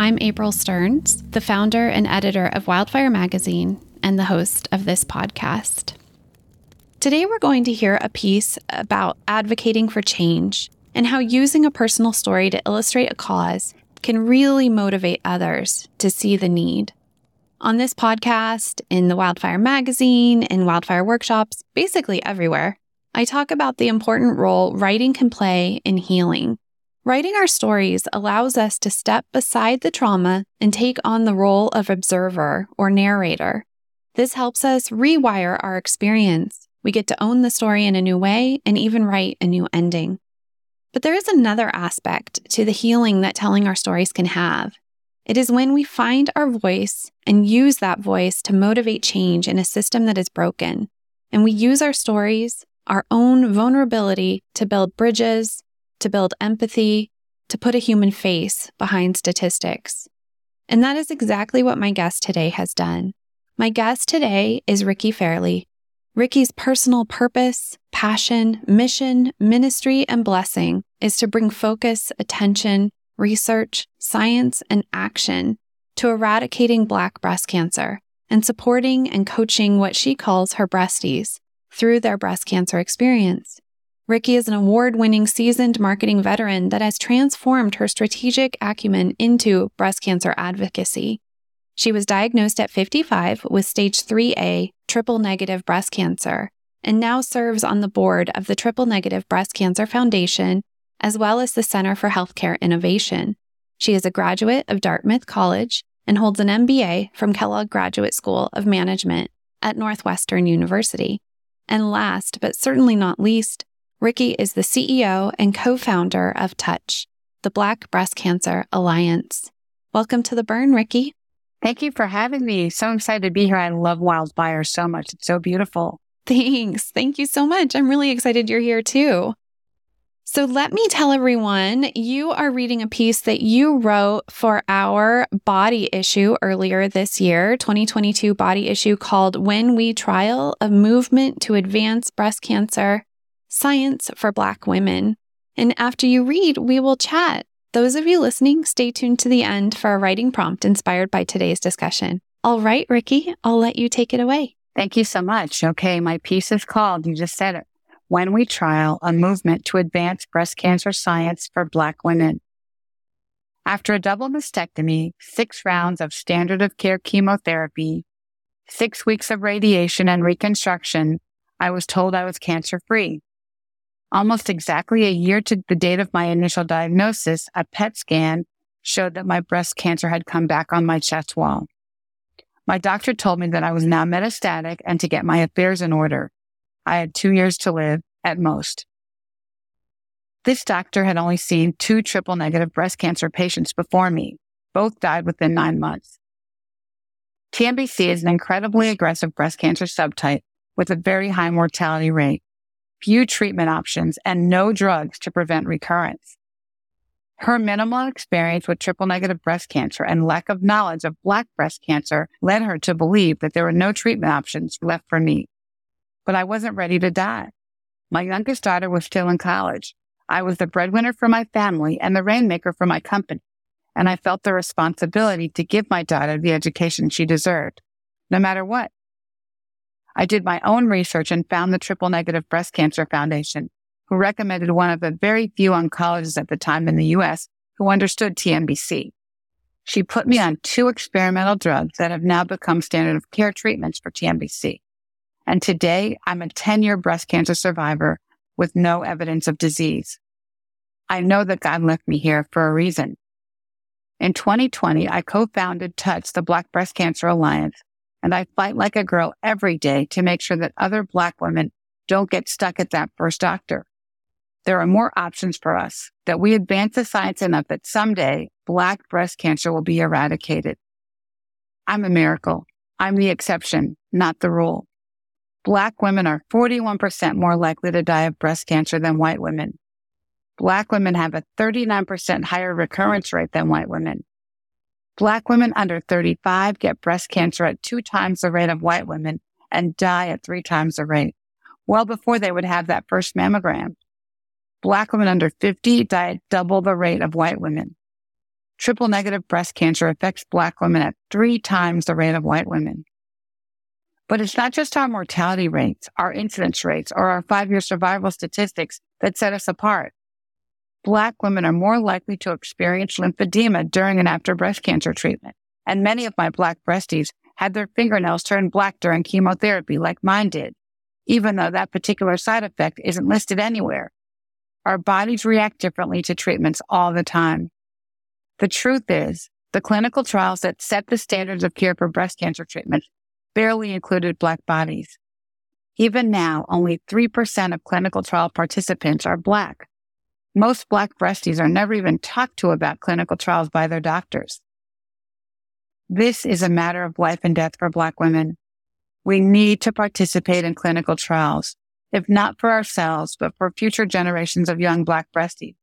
I'm April Stearns, the founder and editor of Wildfire Magazine and the host of this podcast. Today, we're going to hear a piece about advocating for change and how using a personal story to illustrate a cause can really motivate others to see the need. On this podcast, in the Wildfire Magazine, in wildfire workshops, basically everywhere, I talk about the important role writing can play in healing. Writing our stories allows us to step beside the trauma and take on the role of observer or narrator. This helps us rewire our experience. We get to own the story in a new way and even write a new ending. But there is another aspect to the healing that telling our stories can have. It is when we find our voice and use that voice to motivate change in a system that is broken. And we use our stories, our own vulnerability to build bridges, to build empathy, to put a human face behind statistics. And that is exactly what my guest today has done. My guest today is Ricki Fairley. Ricki's personal purpose, passion, mission, ministry, and blessing is to bring focus, attention, research, science, and action to eradicating Black breast cancer and supporting and coaching what she calls her breasties through their breast cancer experience. Ricki is an award winning seasoned marketing veteran that has transformed her strategic acumen into breast cancer advocacy. She was diagnosed at 55 with stage 3A triple negative breast cancer and now serves on the board of the Triple Negative Breast Cancer Foundation as well as the Center for Healthcare Innovation. She is a graduate of Dartmouth College and holds an MBA from Kellogg Graduate School of Management at Northwestern University. And last, but certainly not least, Ricki is the CEO and co founder of Touch, the Black Breast Cancer Alliance. Welcome to the burn, Ricki. Thank you for having me. So excited to be here. I love wildfires so much. It's so beautiful. Thanks. Thank you so much. I'm really excited you're here too. So let me tell everyone you are reading a piece that you wrote for our body issue earlier this year, 2022 body issue called When We Trial a Movement to Advance Breast Cancer Science for Black Women. And after you read, we will chat. Those of you listening, stay tuned to the end for a writing prompt inspired by today's discussion. All right, Ricki, I'll let you take it away. Thank you so much. Okay, my piece is called, you just said it, when we trial a movement to advance breast cancer science for Black women. After a double mastectomy, six rounds of standard of care chemotherapy, six weeks of radiation and reconstruction, I was told I was cancer free. Almost exactly a year to the date of my initial diagnosis, a PET scan showed that my breast cancer had come back on my chest wall. My doctor told me that I was now metastatic and to get my affairs in order. I had two years to live at most. This doctor had only seen two triple negative breast cancer patients before me. Both died within nine months. TNBC is an incredibly aggressive breast cancer subtype with a very high mortality rate, few treatment options, and no drugs to prevent recurrence. Her minimal experience with triple negative breast cancer and lack of knowledge of black breast cancer led her to believe that there were no treatment options left for me but I wasn't ready to die. My youngest daughter was still in college. I was the breadwinner for my family and the rainmaker for my company. And I felt the responsibility to give my daughter the education she deserved, no matter what. I did my own research and found the Triple Negative Breast Cancer Foundation, who recommended one of the very few oncologists at the time in the US who understood TNBC. She put me on two experimental drugs that have now become standard of care treatments for TNBC. And today I'm a 10 year breast cancer survivor with no evidence of disease. I know that God left me here for a reason. In 2020, I co-founded Touch, the Black Breast Cancer Alliance, and I fight like a girl every day to make sure that other Black women don't get stuck at that first doctor. There are more options for us, that we advance the science enough that someday Black breast cancer will be eradicated. I'm a miracle. I'm the exception, not the rule. Black women are 41% more likely to die of breast cancer than white women. Black women have a 39% higher recurrence rate than white women. Black women under 35 get breast cancer at two times the rate of white women and die at three times the rate, well before they would have that first mammogram. Black women under 50 die at double the rate of white women. Triple negative breast cancer affects Black women at three times the rate of white women. But it's not just our mortality rates, our incidence rates, or our five year survival statistics that set us apart. Black women are more likely to experience lymphedema during and after breast cancer treatment. And many of my Black breasties had their fingernails turn black during chemotherapy like mine did, even though that particular side effect isn't listed anywhere. Our bodies react differently to treatments all the time. The truth is, the clinical trials that set the standards of care for breast cancer treatment barely included Black bodies. Even now, only 3% of clinical trial participants are Black. Most Black breasties are never even talked to about clinical trials by their doctors. This is a matter of life and death for Black women. We need to participate in clinical trials, if not for ourselves, but for future generations of young Black breasties.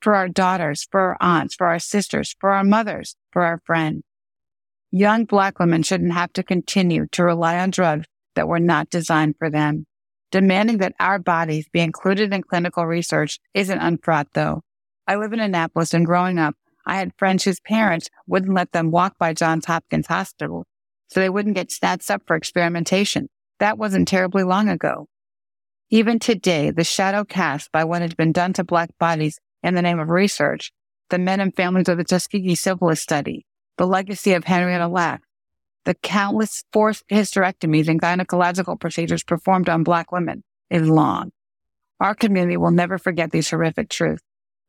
For our daughters, for our aunts, for our sisters, for our mothers, for our friends. Young Black women shouldn't have to continue to rely on drugs that were not designed for them. Demanding that our bodies be included in clinical research isn't unfraught though. I live in Annapolis and growing up, I had friends whose parents wouldn't let them walk by Johns Hopkins Hospital so they wouldn't get snatched up for experimentation. That wasn't terribly long ago. Even today, the shadow cast by what has been done to black bodies in the name of research, the men and families of the Tuskegee syphilis study, the legacy of Henrietta Lacks, the countless forced hysterectomies and gynecological procedures performed on Black women is long. Our community will never forget these horrific truths.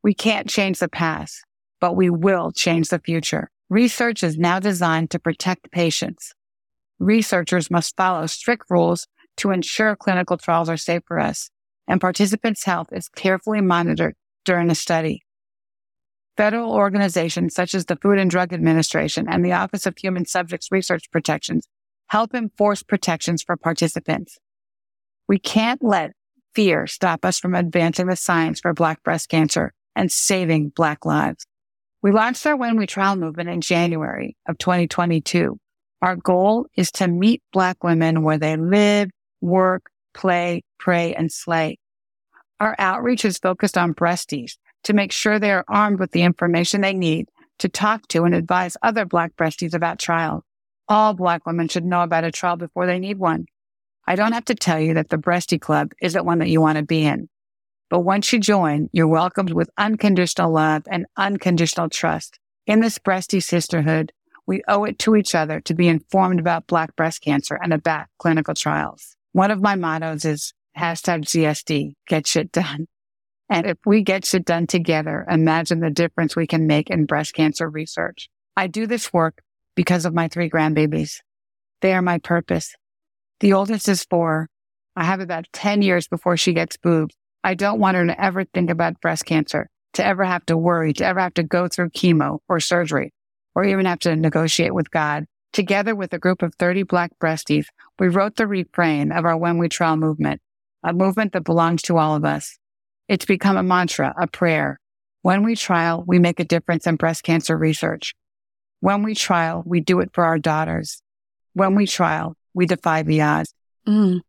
We can't change the past, but we will change the future. Research is now designed to protect patients. Researchers must follow strict rules to ensure clinical trials are safe for us, and participants' health is carefully monitored during the study. Federal organizations such as the Food and Drug Administration and the Office of Human Subjects Research Protections help enforce protections for participants. We can't let fear stop us from advancing the science for Black breast cancer and saving Black lives. We launched our When We Trial movement in January of 2022. Our goal is to meet Black women where they live, work, play, pray, and slay. Our outreach is focused on breasties to make sure they are armed with the information they need to talk to and advise other Black breasties about trials. All Black women should know about a trial before they need one. I don't have to tell you that the Breastie Club isn't one that you want to be in. But once you join, you're welcomed with unconditional love and unconditional trust. In this Breastie sisterhood, we owe it to each other to be informed about Black breast cancer and about clinical trials. One of my mottos is hashtag GSD, get shit done. And if we get shit done together, imagine the difference we can make in breast cancer research. I do this work because of my three grandbabies. They are my purpose. The oldest is four. I have about 10 years before she gets boobs. I don't want her to ever think about breast cancer, to ever have to worry, to ever have to go through chemo or surgery, or even have to negotiate with God. Together with a group of 30 Black breasties, we wrote the refrain of our When We Trial movement, a movement that belongs to all of us. It's become a mantra, a prayer. When we trial, we make a difference in breast cancer research. When we trial, we do it for our daughters. When we trial, we defy the odds. Mm.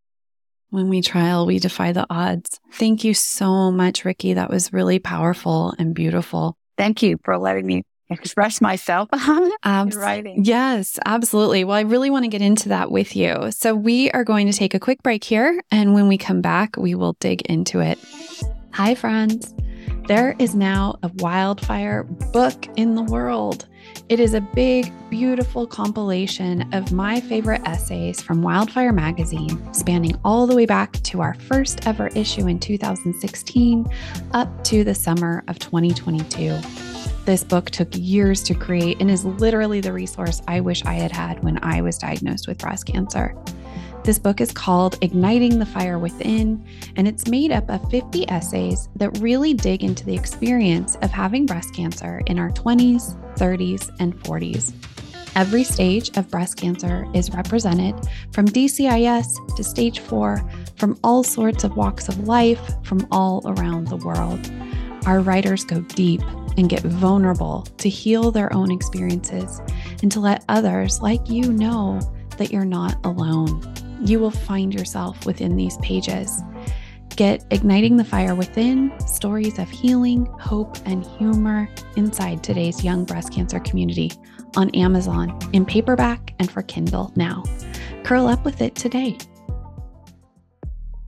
When we trial, we defy the odds. Thank you so much, Ricki. That was really powerful and beautiful. Thank you for letting me express myself Abs- writing. Yes, absolutely. Well, I really want to get into that with you. So we are going to take a quick break here. And when we come back, we will dig into it. Hi, friends. There is now a wildfire book in the world. It is a big, beautiful compilation of my favorite essays from Wildfire Magazine, spanning all the way back to our first ever issue in 2016 up to the summer of 2022. This book took years to create and is literally the resource I wish I had had when I was diagnosed with breast cancer. This book is called Igniting the Fire Within, and it's made up of 50 essays that really dig into the experience of having breast cancer in our 20s, 30s, and 40s. Every stage of breast cancer is represented from DCIS to stage four, from all sorts of walks of life, from all around the world. Our writers go deep and get vulnerable to heal their own experiences and to let others like you know that you're not alone you will find yourself within these pages. Get Igniting the Fire Within stories of healing, hope, and humor inside today's young breast cancer community on Amazon in paperback and for Kindle now. Curl up with it today.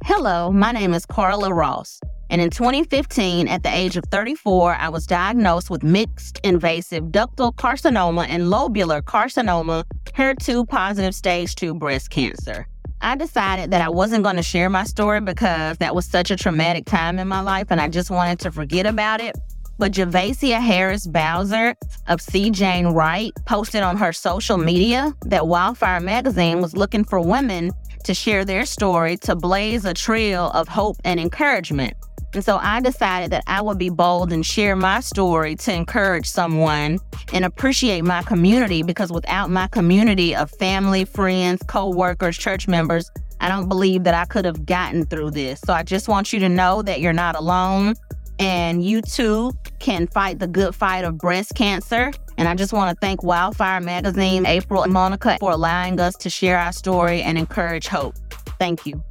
Hello, my name is Carla Ross. And in 2015, at the age of 34, I was diagnosed with mixed invasive ductal carcinoma and lobular carcinoma, HER2 positive stage 2 breast cancer. I decided that I wasn't going to share my story because that was such a traumatic time in my life and I just wanted to forget about it. But Javacia Harris Bowser of See Jane Write posted on her social media that Wildfire Magazine was looking for women to share their story to blaze a trail of hope and encouragement. And so I decided that I would be bold and share my story to encourage someone and appreciate my community because without my community of family, friends, co workers, church members, I don't believe that I could have gotten through this. So I just want you to know that you're not alone and you too can fight the good fight of breast cancer. And I just want to thank Wildfire Magazine, April and Monica for allowing us to share our story and encourage hope. Thank you.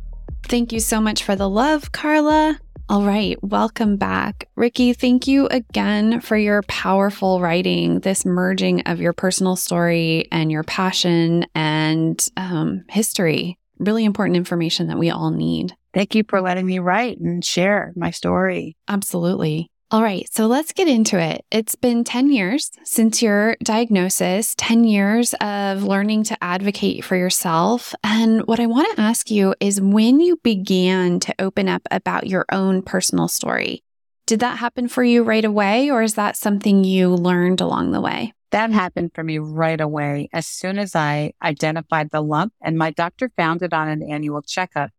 Thank you so much for the love, Carla. All right, welcome back. Ricki, thank you again for your powerful writing, this merging of your personal story and your passion and um, history. Really important information that we all need. Thank you for letting me write and share my story. Absolutely. All right, so let's get into it. It's been 10 years since your diagnosis, 10 years of learning to advocate for yourself. And what I want to ask you is when you began to open up about your own personal story, did that happen for you right away, or is that something you learned along the way? That happened for me right away. As soon as I identified the lump, and my doctor found it on an annual checkup.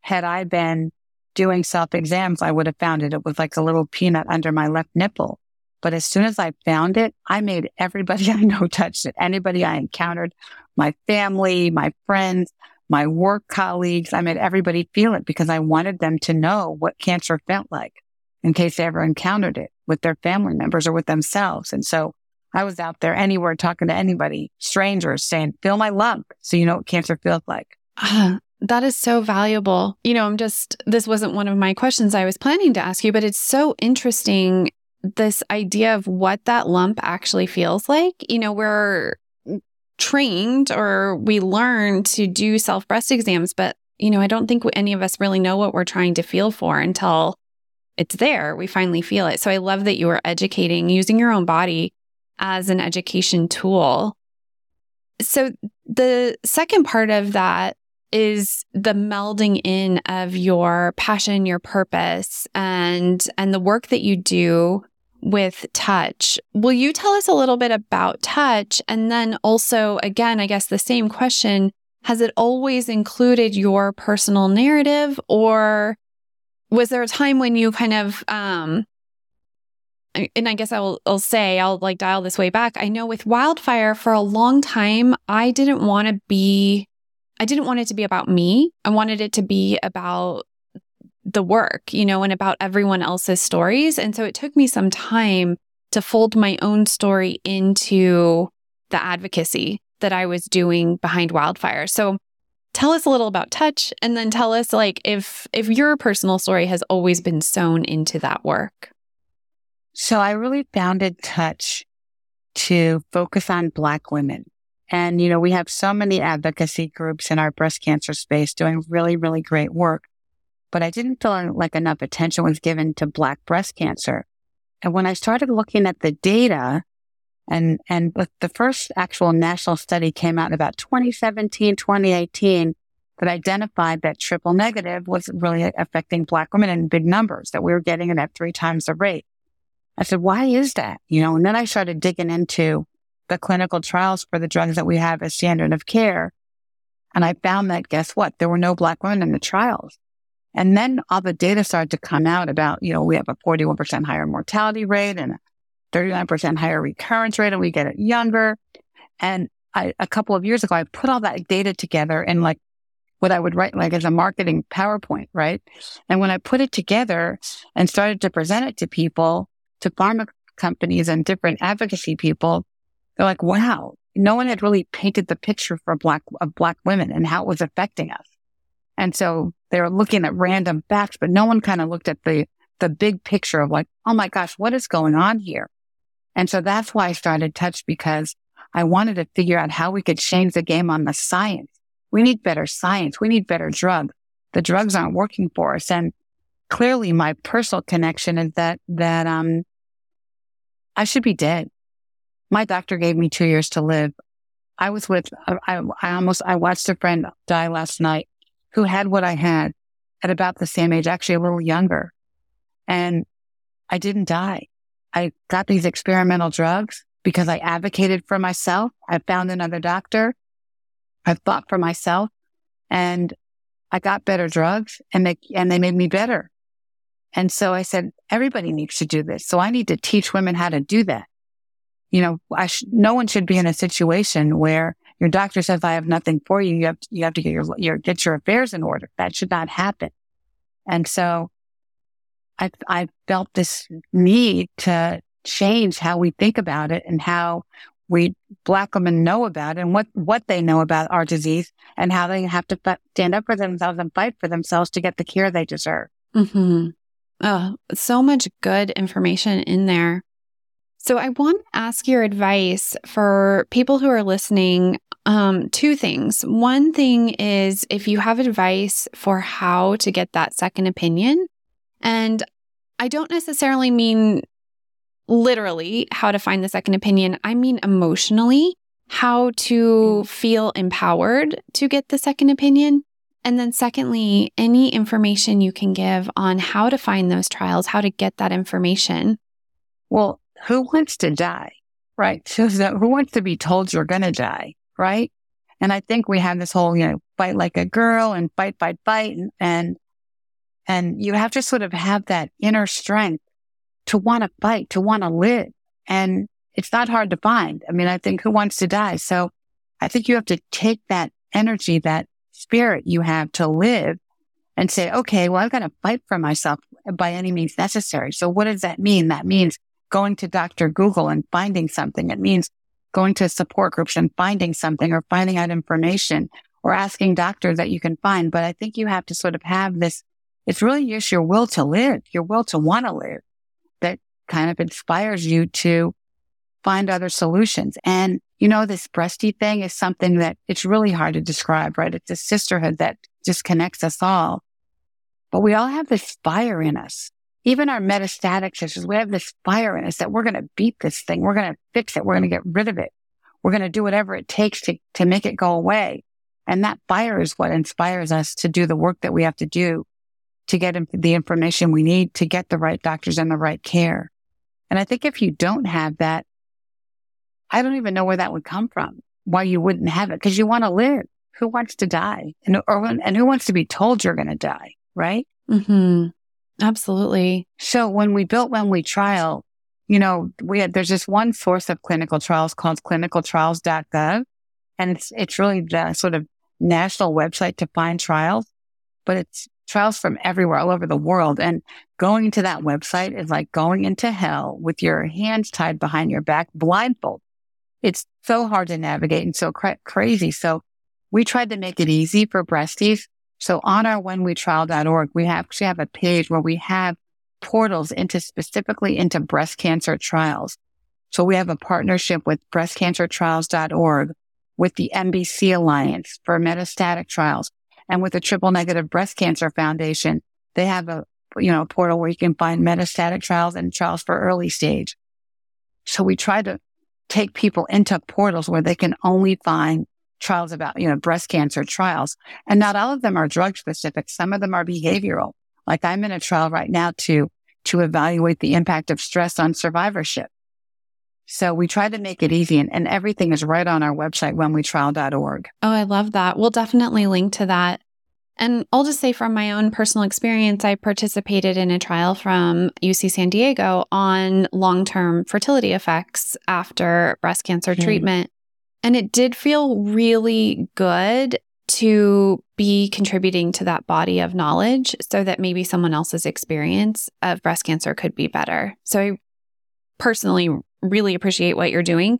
Had I been doing self exams, I would have found it. It was like a little peanut under my left nipple. But as soon as I found it, I made everybody I know touch it. Anybody I encountered, my family, my friends, my work colleagues, I made everybody feel it because I wanted them to know what cancer felt like in case they ever encountered it with their family members or with themselves. And so I was out there anywhere talking to anybody, strangers saying, feel my lump. So you know what cancer feels like. Uh, that is so valuable. You know, I'm just, this wasn't one of my questions I was planning to ask you, but it's so interesting this idea of what that lump actually feels like. You know, we're trained or we learn to do self breast exams, but, you know, I don't think any of us really know what we're trying to feel for until it's there. We finally feel it. So I love that you are educating, using your own body as an education tool. So the second part of that is the melding in of your passion, your purpose, and and the work that you do with touch. Will you tell us a little bit about touch? And then also, again, I guess the same question has it always included your personal narrative, or was there a time when you kind of, um, and I guess I'll, I'll say, I'll like dial this way back. I know with wildfire for a long time, I didn't want to be I didn't want it to be about me. I wanted it to be about the work, you know, and about everyone else's stories. And so it took me some time to fold my own story into the advocacy that I was doing behind wildfire. So tell us a little about touch and then tell us like if if your personal story has always been sewn into that work. So I really founded touch to focus on black women and, you know, we have so many advocacy groups in our breast cancer space doing really, really great work. But I didn't feel like enough attention was given to Black breast cancer. And when I started looking at the data And, and the first actual national study came out in about 2017, 2018 that identified that triple negative was really affecting black women in big numbers, that we were getting it at three times the rate. I said, why is that? You know, and then I started digging into the clinical trials for the drugs that we have as standard of care. And I found that guess what? There were no black women in the trials. And then all the data started to come out about, you know, we have a 41% higher mortality rate and a 39% higher recurrence rate and we get it younger. And I, a couple of years ago, I put all that data together in like what I would write like as a marketing PowerPoint, right? And when I put it together and started to present it to people, to pharma companies and different advocacy people, they're like, wow, no one had really painted the picture for black, of black women and how it was affecting us. And so they were looking at random facts, but no one kind of looked at the, the big picture of like, oh my gosh, what is going on here? And so that's why I started Touch because I wanted to figure out how we could change the game on the science. We need better science. We need better drugs. The drugs aren't working for us. And clearly my personal connection is that, that, um, I should be dead. My doctor gave me two years to live. I was with, I, I almost, I watched a friend die last night who had what I had at about the same age, actually a little younger. And I didn't die. I got these experimental drugs because I advocated for myself. I found another doctor. I fought for myself and I got better drugs and they, and they made me better. And so I said, everybody needs to do this. So I need to teach women how to do that. You know, sh- no one should be in a situation where your doctor says, I have nothing for you. You have, to, you have to get your, your, get your affairs in order. That should not happen. And so I, I felt this need to change how we think about it and how we black women know about it and what, what they know about our disease and how they have to stand up for themselves and fight for themselves to get the care they deserve. Mm-hmm. Oh, so much good information in there. So I want to ask your advice for people who are listening. Um, two things. One thing is if you have advice for how to get that second opinion, and I don't necessarily mean literally how to find the second opinion. I mean emotionally, how to feel empowered to get the second opinion. And then, secondly, any information you can give on how to find those trials, how to get that information. Well, who wants to die? Right. So, who wants to be told you're going to die? Right. And I think we have this whole, you know, fight like a girl and fight, fight, fight. And, and, and you have to sort of have that inner strength to want to fight, to want to live. And it's not hard to find. I mean, I think who wants to die? So I think you have to take that energy, that spirit you have to live and say, okay, well, I've got to fight for myself by any means necessary. So what does that mean? That means going to Dr. Google and finding something. It means going to support groups and finding something or finding out information or asking doctors that you can find. But I think you have to sort of have this. It's really just your will to live, your will to want to live that kind of inspires you to find other solutions. And you know, this breasty thing is something that it's really hard to describe, right? It's a sisterhood that just connects us all. But we all have this fire in us. Even our metastatic sisters, we have this fire in us that we're going to beat this thing. We're going to fix it. We're going to get rid of it. We're going to do whatever it takes to, to make it go away. And that fire is what inspires us to do the work that we have to do to get the information we need to get the right doctors and the right care. And I think if you don't have that, I don't even know where that would come from, why you wouldn't have it, because you want to live. Who wants to die? And, or, and who wants to be told you're going to die? Right? Mm-hmm. Absolutely. So when we built When We Trial, you know, we had, there's just one source of clinical trials called clinicaltrials.gov. And it's, it's really the sort of national website to find trials, but it's trials from everywhere, all over the world. And going to that website is like going into hell with your hands tied behind your back, blindfold. It's so hard to navigate and so cra- crazy. So we tried to make it easy for breasties. So on our whenwetrial.org, we have, actually have a page where we have portals into specifically into breast cancer trials. So we have a partnership with breastcancertrials.org with the MBC Alliance for metastatic trials and with the Triple Negative Breast Cancer Foundation. They have a, you know, portal where you can find metastatic trials and trials for early stage. So we try to take people into portals where they can only find trials about, you know, breast cancer trials. And not all of them are drug specific. Some of them are behavioral. Like I'm in a trial right now to, to evaluate the impact of stress on survivorship. So we try to make it easy and, and everything is right on our website, whenwetrial.org. Oh, I love that. We'll definitely link to that. And I'll just say from my own personal experience, I participated in a trial from UC San Diego on long term fertility effects after breast cancer mm. treatment. And it did feel really good to be contributing to that body of knowledge so that maybe someone else's experience of breast cancer could be better. So I personally really appreciate what you're doing.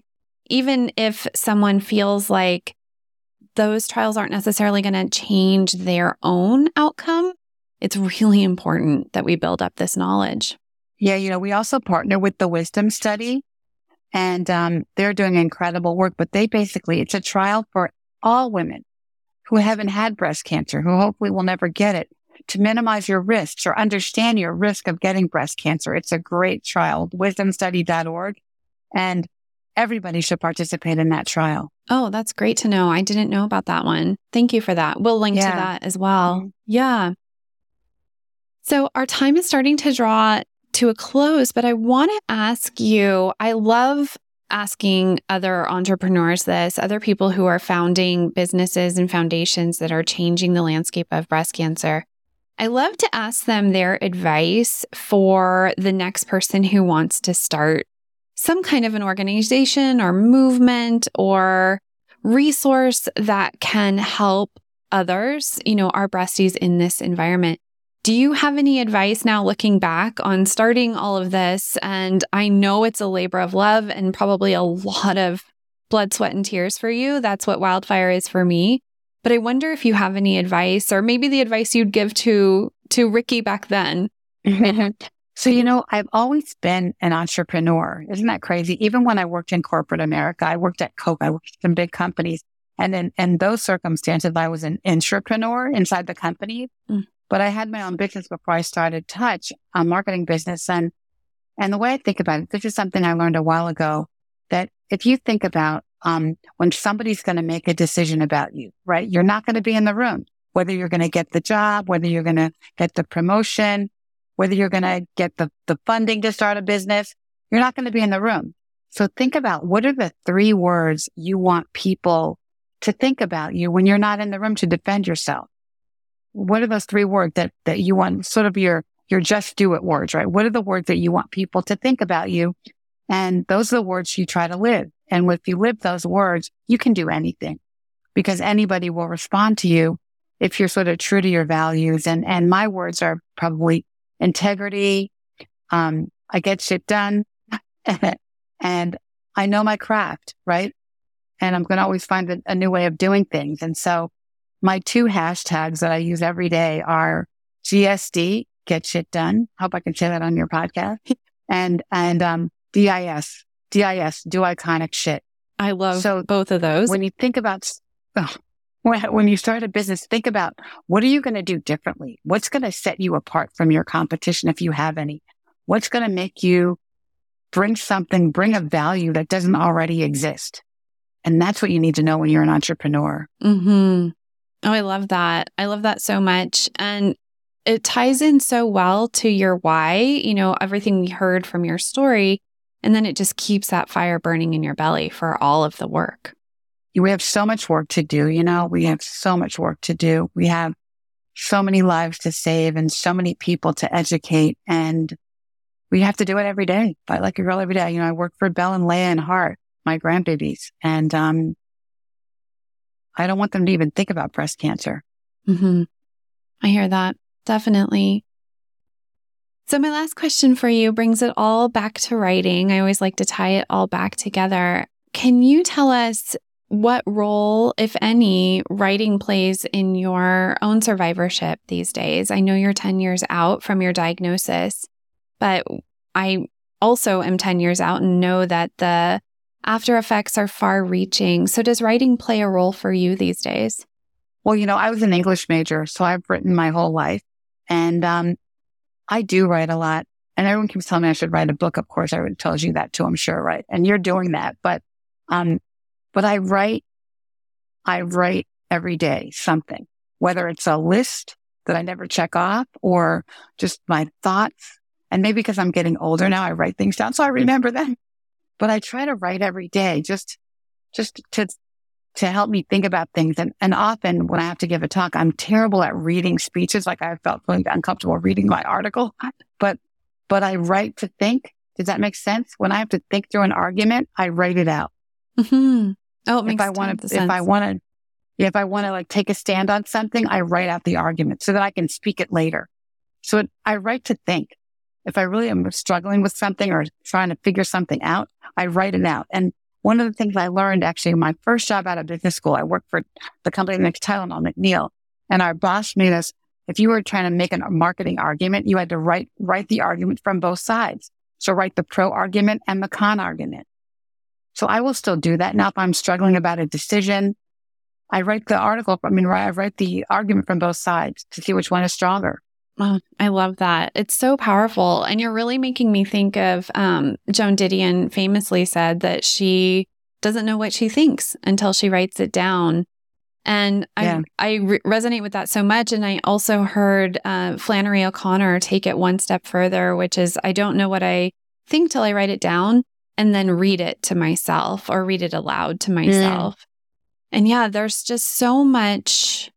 Even if someone feels like those trials aren't necessarily going to change their own outcome, it's really important that we build up this knowledge. Yeah, you know, we also partner with the Wisdom Study, and um, they're doing incredible work. But they basically, it's a trial for all women who haven't had breast cancer, who hopefully will never get it, to minimize your risks or understand your risk of getting breast cancer. It's a great trial, wisdomstudy.org. And everybody should participate in that trial. Oh, that's great to know. I didn't know about that one. Thank you for that. We'll link yeah. to that as well. Mm-hmm. Yeah. So our time is starting to draw to a close, but I want to ask you I love asking other entrepreneurs this, other people who are founding businesses and foundations that are changing the landscape of breast cancer. I love to ask them their advice for the next person who wants to start some kind of an organization or movement or resource that can help others, you know, our breasties in this environment. Do you have any advice now looking back on starting all of this? And I know it's a labor of love and probably a lot of blood, sweat, and tears for you. That's what wildfire is for me. But I wonder if you have any advice or maybe the advice you'd give to to Ricki back then. So, you know, I've always been an entrepreneur. Isn't that crazy? Even when I worked in corporate America, I worked at Coke, I worked in big companies. And in, in those circumstances, I was an entrepreneur inside the company. Mm. But I had my own business before I started Touch, a marketing business. And, and the way I think about it, this is something I learned a while ago that if you think about, um, when somebody's going to make a decision about you, right? You're not going to be in the room, whether you're going to get the job, whether you're going to get the promotion, whether you're going to get the, the funding to start a business, you're not going to be in the room. So think about what are the three words you want people to think about you when you're not in the room to defend yourself? What are those three words that, that you want sort of your, your just do it words, right? What are the words that you want people to think about you? And those are the words you try to live. And if you live those words, you can do anything because anybody will respond to you if you're sort of true to your values. And, and my words are probably integrity. Um, I get shit done and I know my craft, right? And I'm going to always find a, a new way of doing things. And so my two hashtags that I use every day are GSD, get shit done. Hope I can say that on your podcast. and, and, um, DIS, DIS, do iconic shit. I love so both of those. When you think about, oh, when you start a business, think about what are you going to do differently? What's going to set you apart from your competition if you have any? What's going to make you bring something, bring a value that doesn't already exist? And that's what you need to know when you're an entrepreneur. hmm Oh, I love that. I love that so much. And it ties in so well to your why, you know, everything we heard from your story. And then it just keeps that fire burning in your belly for all of the work we have so much work to do. You know, we have so much work to do. We have so many lives to save and so many people to educate. And we have to do it every day. Fight like a girl every day. You know, I work for Belle and Leia and Hart, my grandbabies. And, um, I don't want them to even think about breast cancer. Mm-hmm. I hear that. Definitely. So, my last question for you brings it all back to writing. I always like to tie it all back together. Can you tell us what role, if any, writing plays in your own survivorship these days. I know you're 10 years out from your diagnosis, but I also am 10 years out and know that the after effects are far reaching. So, does writing play a role for you these days? Well, you know, I was an English major, so I've written my whole life. And um, I do write a lot. and everyone keeps telling me I should write a book. Of course, everyone tells you that too, I'm sure, right? And you're doing that. But, um, but I write, I write every day something, whether it's a list that I never check off or just my thoughts. And maybe because I'm getting older now, I write things down so I remember them. But I try to write every day just, just to, to help me think about things. And, and often when I have to give a talk, I'm terrible at reading speeches. Like I felt really uncomfortable reading my article, but, but I write to think. Does that make sense? When I have to think through an argument, I write it out. Mm-hmm. Oh, it makes if I want to, if I want to, if I want to like take a stand on something, I write out the argument so that I can speak it later. So it, I write to think. If I really am struggling with something or trying to figure something out, I write it out. And one of the things I learned actually, my first job out of business school, I worked for the company makes Tylenol, McNeil, and our boss made us, if you were trying to make a marketing argument, you had to write, write the argument from both sides. So write the pro argument and the con argument. So I will still do that. Now, if I'm struggling about a decision, I write the article. I mean, I write the argument from both sides to see which one is stronger. Oh, I love that. It's so powerful. And you're really making me think of um, Joan Didion famously said that she doesn't know what she thinks until she writes it down. And yeah. I, I re- resonate with that so much. And I also heard uh, Flannery O'Connor take it one step further, which is I don't know what I think till I write it down and then read it to myself or read it aloud to myself. Mm. And yeah, there's just so much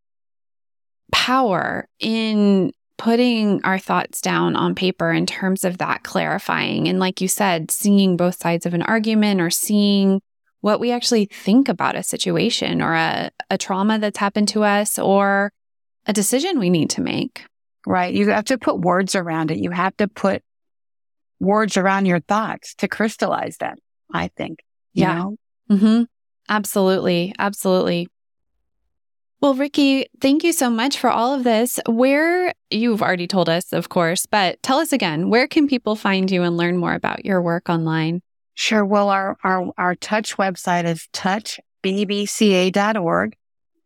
power in putting our thoughts down on paper in terms of that clarifying. And like you said, seeing both sides of an argument or seeing what we actually think about a situation or a, a trauma that's happened to us or a decision we need to make. Right. You have to put words around it. You have to put words around your thoughts to crystallize them, I think. yeah. Mm-hmm. Absolutely. Absolutely. Well, Ricki, thank you so much for all of this. Where you've already told us, of course, but tell us again, where can people find you and learn more about your work online? Sure. Well, our, our, our touch website is touchbbca.org.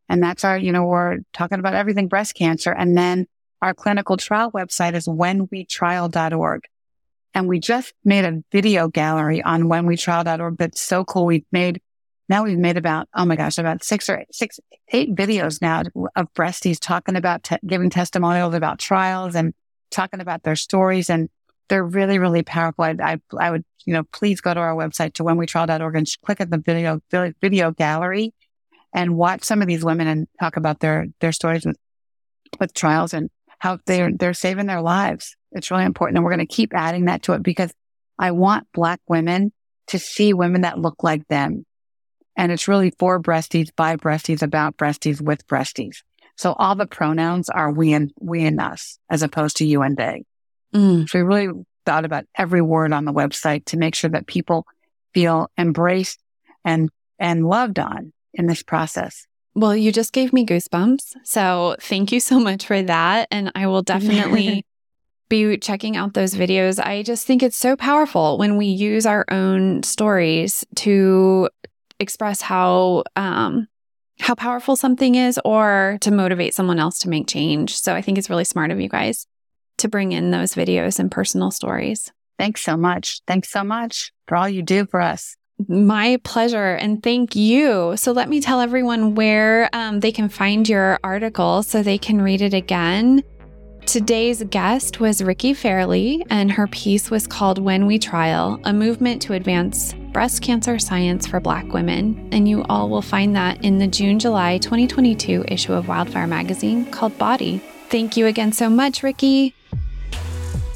And that's our, you know, we're talking about everything breast cancer. And then our clinical trial website is whenwetrial.org. And we just made a video gallery on whenwetrial.org that's so cool. We've made now we've made about, oh my gosh, about six or eight, six, eight videos now of breasties talking about, te- giving testimonials about trials and talking about their stories. And they're really, really powerful. I, I, I would, you know, please go to our website to whenwetrial.org and click at the video, video gallery and watch some of these women and talk about their, their stories with, with trials and how they're, they're saving their lives. It's really important. And we're going to keep adding that to it because I want black women to see women that look like them and it's really for breasties, by breasties, about breasties, with breasties. So all the pronouns are we and we and us as opposed to you and they. Mm. So we really thought about every word on the website to make sure that people feel embraced and, and loved on in this process. Well, you just gave me goosebumps. So thank you so much for that. And I will definitely be checking out those videos. I just think it's so powerful when we use our own stories to express how um, how powerful something is or to motivate someone else to make change. So I think it's really smart of you guys to bring in those videos and personal stories. Thanks so much. Thanks so much for all you do for us. My pleasure. And thank you. So let me tell everyone where um, they can find your article so they can read it again. Today's guest was Ricki Fairley, and her piece was called When We Trial A Movement to Advance Breast Cancer Science for Black Women. And you all will find that in the June July 2022 issue of Wildfire Magazine called Body. Thank you again so much, Ricki.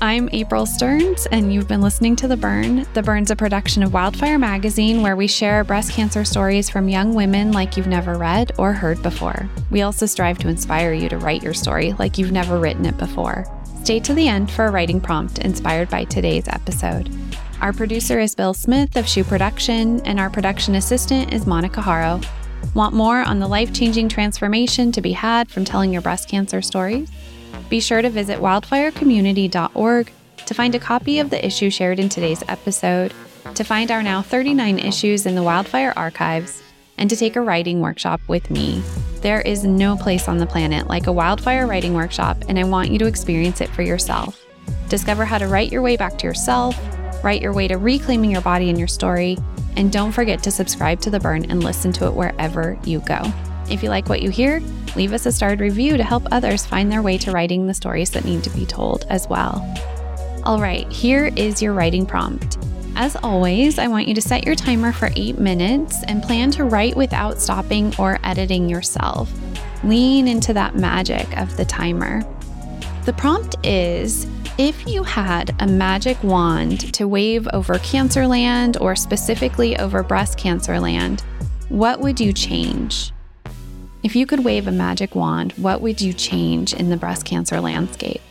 I'm April Stearns, and you've been listening to The Burn. The Burn's a production of Wildfire Magazine, where we share breast cancer stories from young women like you've never read or heard before. We also strive to inspire you to write your story like you've never written it before. Stay to the end for a writing prompt inspired by today's episode. Our producer is Bill Smith of Shoe Production, and our production assistant is Monica Haro. Want more on the life changing transformation to be had from telling your breast cancer stories? Be sure to visit wildfirecommunity.org to find a copy of the issue shared in today's episode, to find our now 39 issues in the Wildfire archives, and to take a writing workshop with me. There is no place on the planet like a wildfire writing workshop, and I want you to experience it for yourself. Discover how to write your way back to yourself, write your way to reclaiming your body and your story, and don't forget to subscribe to The Burn and listen to it wherever you go. If you like what you hear, leave us a starred review to help others find their way to writing the stories that need to be told as well. All right, here is your writing prompt. As always, I want you to set your timer for eight minutes and plan to write without stopping or editing yourself. Lean into that magic of the timer. The prompt is if you had a magic wand to wave over cancer land or specifically over breast cancer land, what would you change? If you could wave a magic wand, what would you change in the breast cancer landscape?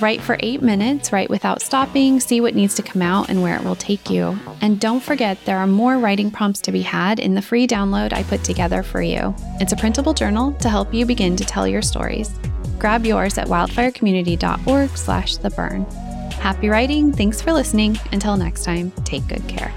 Write for eight minutes, write without stopping, see what needs to come out and where it will take you. And don't forget, there are more writing prompts to be had in the free download I put together for you. It's a printable journal to help you begin to tell your stories. Grab yours at wildfirecommunity.org slash the burn. Happy writing, thanks for listening. Until next time, take good care.